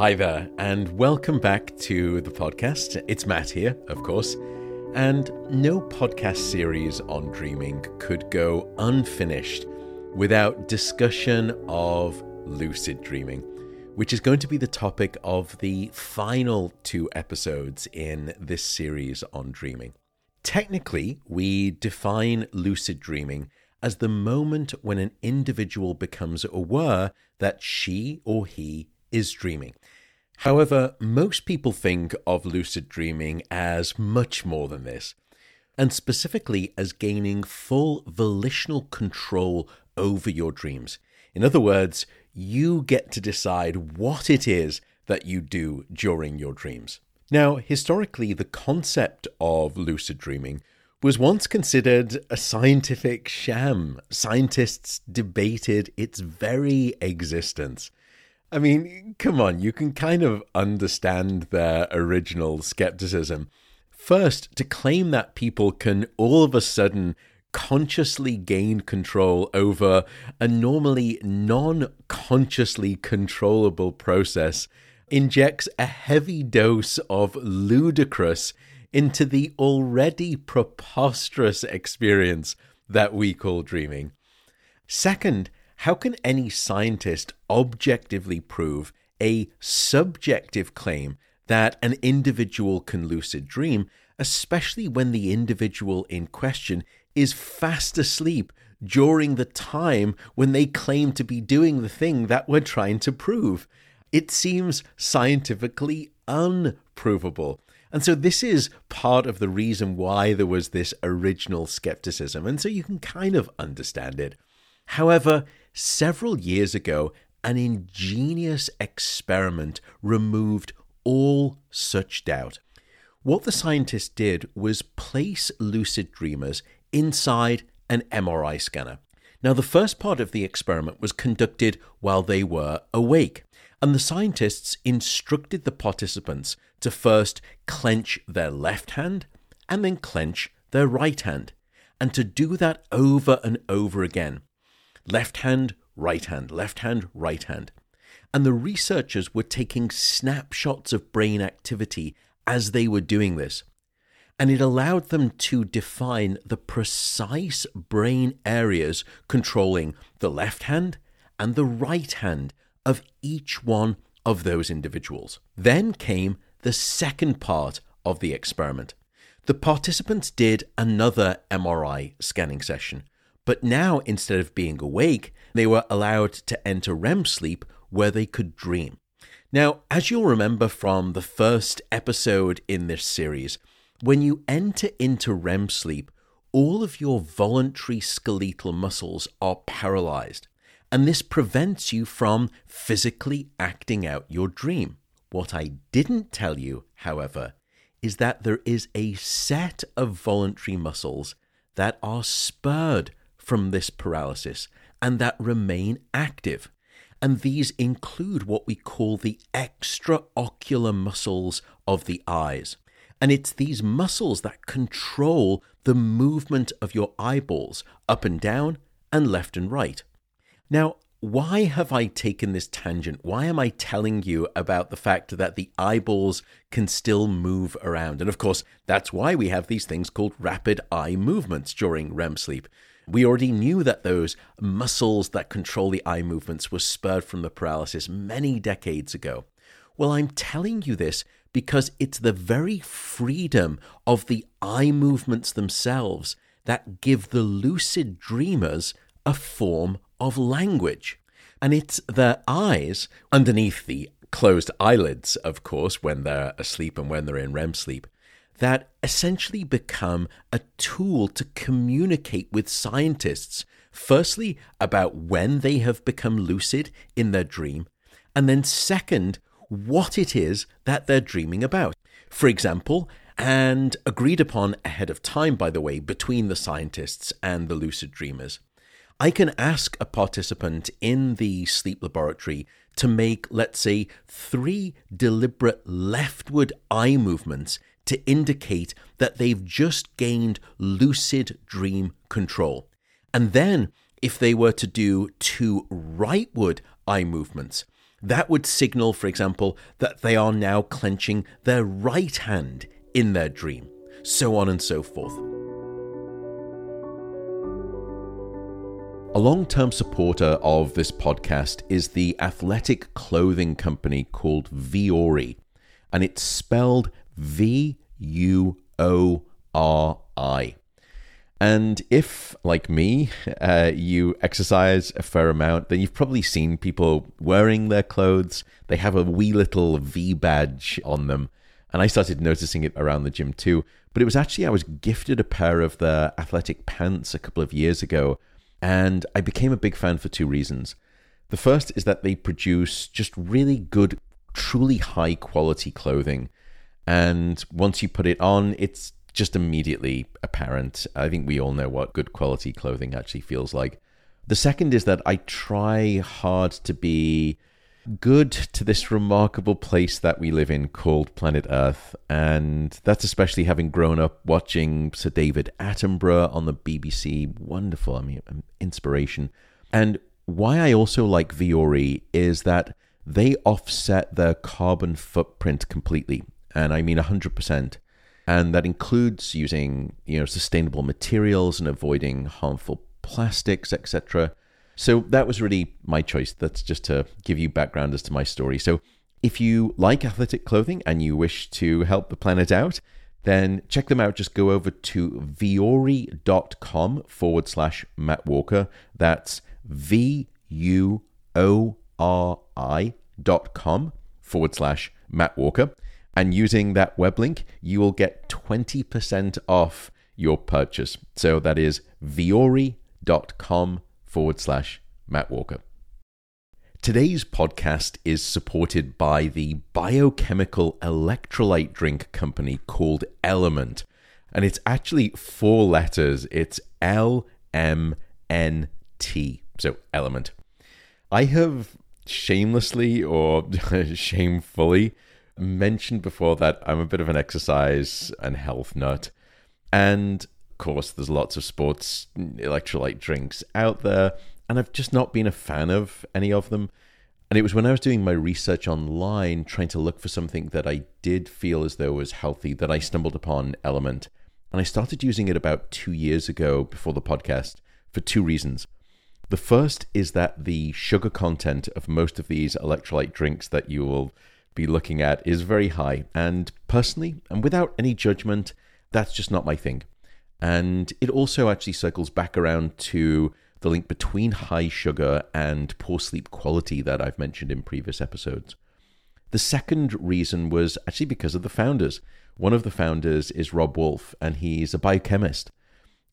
Hi there, and welcome back to the podcast. It's Matt here, of course. And no podcast series on dreaming could go unfinished without discussion of lucid dreaming, which is going to be the topic of the final two episodes in this series on dreaming. Technically, we define lucid dreaming as the moment when an individual becomes aware that she or he is dreaming. However, most people think of lucid dreaming as much more than this, and specifically as gaining full volitional control over your dreams. In other words, you get to decide what it is that you do during your dreams. Now, historically, the concept of lucid dreaming was once considered a scientific sham. Scientists debated its very existence. I mean, come on, you can kind of understand their original skepticism. First, to claim that people can all of a sudden consciously gain control over a normally non consciously controllable process injects a heavy dose of ludicrous into the already preposterous experience that we call dreaming. Second, how can any scientist objectively prove a subjective claim that an individual can lucid dream, especially when the individual in question is fast asleep during the time when they claim to be doing the thing that we're trying to prove? It seems scientifically unprovable. And so this is part of the reason why there was this original skepticism. And so you can kind of understand it. However, several years ago, an ingenious experiment removed all such doubt. What the scientists did was place lucid dreamers inside an MRI scanner. Now, the first part of the experiment was conducted while they were awake and the scientists instructed the participants to first clench their left hand and then clench their right hand, and to do that over and over again. Left hand, right hand, left hand, right hand. And the researchers were taking snapshots of brain activity as they were doing this. And it allowed them to define the precise brain areas controlling the left hand and the right hand of each one of those individuals. Then came the second part of the experiment. The participants did another MRI scanning session, but now instead of being awake, they were allowed to enter REM sleep where they could dream. Now, as you'll remember from the first episode in this series, when you enter into REM sleep, all of your voluntary skeletal muscles are paralyzed and this prevents you from physically acting out your dream. What I didn't tell you, however, is that there is a set of voluntary muscles that are spurred from this paralysis and that remain active. And these include what we call the extraocular muscles of the eyes. And it's these muscles that control the movement of your eyeballs up and down and left and right. Now, why have I taken this tangent? Why am I telling you about the fact that the eyeballs can still move around? And of course, that's why we have these things called rapid eye movements during REM sleep. We already knew that those muscles that control the eye movements were spurred from the paralysis many decades ago. Well, I'm telling you this because it's the very freedom of the eye movements themselves that give the lucid dreamers a form of language. And it's their eyes underneath the closed eyelids, of course, when they're asleep and when they're in REM sleep, that essentially become a tool to communicate with scientists, firstly, about when they have become lucid in their dream, and then second, what it is that they're dreaming about. For example, and agreed upon ahead of time, by the way, between the scientists and the lucid dreamers. I can ask a participant in the sleep laboratory to make, let's say, three deliberate leftward eye movements to indicate that they've just gained lucid dream control. And then, if they were to do two rightward eye movements, That would signal, for example, that they are now clenching their right hand in their dream, so on and so forth. A long term supporter of this podcast is the athletic clothing company called Vuori, and it's spelled V U O R I. And if, like me, uh, you exercise a fair amount, then you've probably seen people wearing their clothes. They have a wee little V badge on them. And I started noticing it around the gym too. But it was actually, I was gifted a pair of the athletic pants a couple of years ago. And I became a big fan for two reasons. The first is that they produce just really good, truly high quality clothing. And once you put it on, it's just immediately apparent. I think we all know what good quality clothing actually feels like. The second is that I try hard to be good to this remarkable place that we live in called planet Earth. And that's especially having grown up watching Sir David Attenborough on the BBC. Wonderful, I mean, um, inspiration. And why I also like Vuori is that they offset their carbon footprint completely. And I mean 100% and that includes using you know sustainable materials and avoiding harmful plastics, etc. So that was really my choice. That's just to give you background as to my story. So if you like athletic clothing and you wish to help the planet out, then check them out. Just go over to vuori.com forward slash Matt Walker. That's V U O R I dot com forward slash Matt Walker. And using that web link, you will get 20% off your purchase. So that is vuori.com forward slash Matt Walker. Today's podcast is supported by the biochemical electrolyte drink company called Element. And it's actually four letters. It's L M N T. So, Element. I have shamelessly or shamefully mentioned before that I'm a bit of an exercise and health nut. And of course, there's lots of sports electrolyte drinks out there, and I've just not been a fan of any of them. And it was when I was doing my research online, trying to look for something that I did feel as though was healthy, that I stumbled upon Element. And I started using it about two years ago before the podcast for two reasons. The first is that the sugar content of most of these electrolyte drinks that you will be looking at is very high. And personally, and without any judgment, that's just not my thing. And it also actually circles back around to the link between high sugar and poor sleep quality that I've mentioned in previous episodes. The second reason was actually because of the founders. One of the founders is Robb Wolf, and he's a biochemist.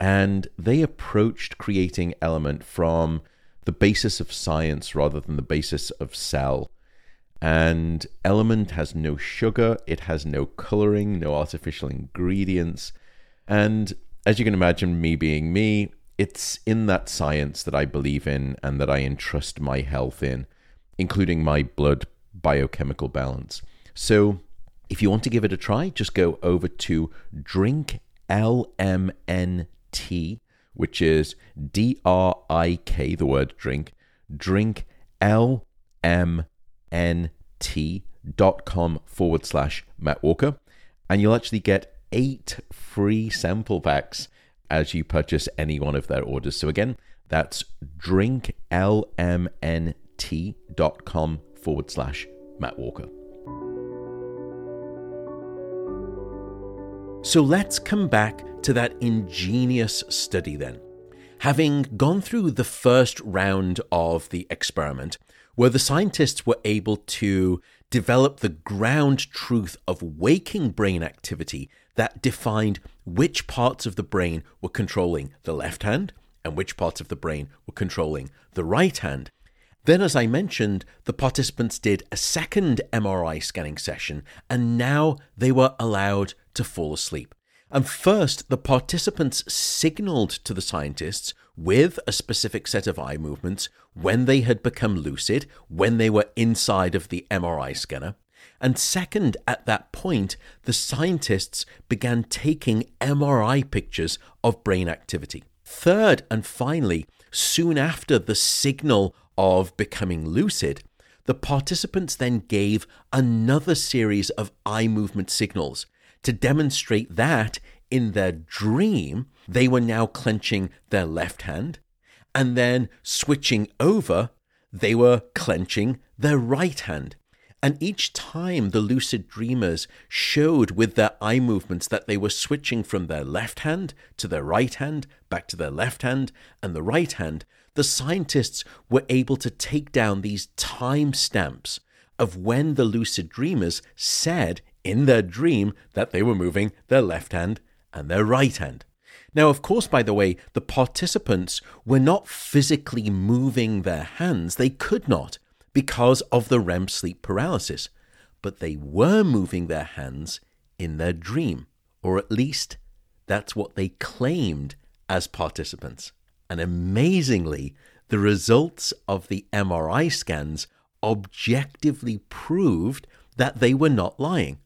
And they approached creating Element from the basis of science rather than the basis of cell. And Element has no sugar, it has no coloring, no artificial ingredients. And as you can imagine, me being me, it's in that science that I believe in and that I entrust my health in, including my blood biochemical balance. So if you want to give it a try, just go over to Drink LMNT, which is D R I K, the word drink, drink L M nt.com forward slash Matt Walker. And you'll actually get eight free sample packs as you purchase any one of their orders. So again, that's drinklmnt.com forward slash Matt Walker. So let's come back to that ingenious study then. Having gone through the first round of the experiment, where the scientists were able to develop the ground truth of waking brain activity that defined which parts of the brain were controlling the left hand and which parts of the brain were controlling the right hand. Then, as I mentioned, the participants did a second MRI scanning session and now they were allowed to fall asleep. And first, the participants signaled to the scientists with a specific set of eye movements when they had become lucid, when they were inside of the MRI scanner. And second, at that point, the scientists began taking MRI pictures of brain activity. Third, and finally, soon after the signal of becoming lucid, the participants then gave another series of eye movement signals to demonstrate that in their dream, they were now clenching their left hand, and then switching over, they were clenching their right hand. And each time the lucid dreamers showed with their eye movements that they were switching from their left hand to their right hand, back to their left hand and the right hand, the scientists were able to take down these time stamps of when the lucid dreamers said in their dream that they were moving their left hand and their right hand. Now, of course, by the way, the participants were not physically moving their hands. They could not because of the REM sleep paralysis, but they were moving their hands in their dream, or at least that's what they claimed as participants. And amazingly, the results of the MRI scans objectively proved that they were not lying.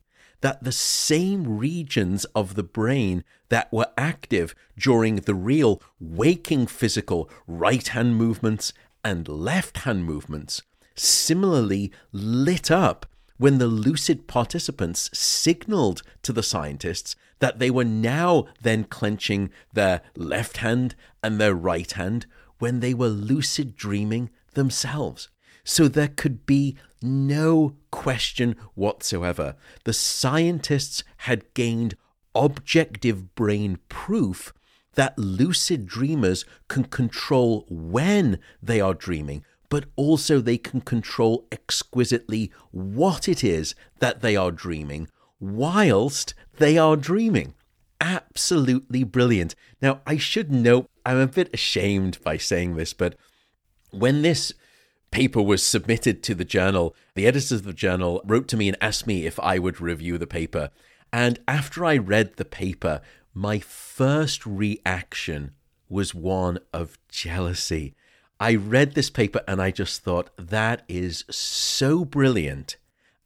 That the same regions of the brain that were active during the real waking physical right hand movements and left hand movements similarly lit up when the lucid participants signaled to the scientists that they were now then clenching their left hand and their right hand when they were lucid dreaming themselves. So there could be no question whatsoever. The scientists had gained objective brain proof that lucid dreamers can control when they are dreaming, but also they can control exquisitely what it is that they are dreaming whilst they are dreaming. Absolutely brilliant. Now, I should note, I'm a bit ashamed by saying this, but when this paper was submitted to the journal, the editors of the journal wrote to me and asked me if I would review the paper. And after I read the paper, my first reaction was one of jealousy. I read this paper and I just thought, that is so brilliant.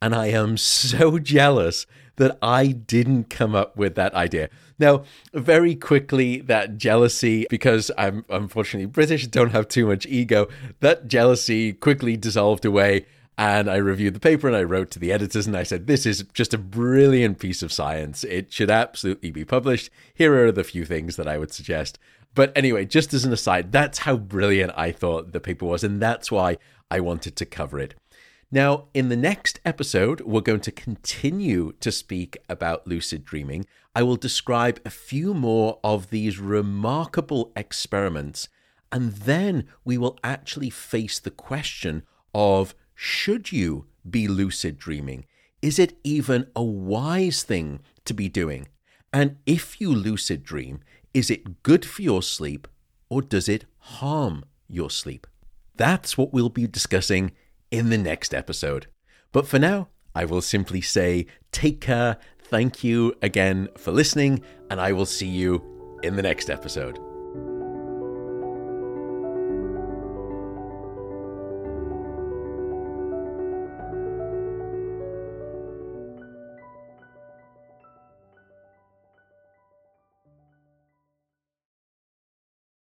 And I am so jealous that I didn't come up with that idea. Now, very quickly, that jealousy, because I'm unfortunately British, don't have too much ego, that jealousy quickly dissolved away. And I reviewed the paper and I wrote to the editors and I said, This is just a brilliant piece of science. It should absolutely be published. Here are the few things that I would suggest. But anyway, just as an aside, that's how brilliant I thought the paper was, and that's why I wanted to cover it. Now, in the next episode, we're going to continue to speak about lucid dreaming. I will describe a few more of these remarkable experiments, and then we will actually face the question of should you be lucid dreaming? Is it even a wise thing to be doing? And if you lucid dream, is it good for your sleep or does it harm your sleep? That's what we'll be discussing in the next episode. But for now, I will simply say take care. Thank you again for listening, and I will see you in the next episode.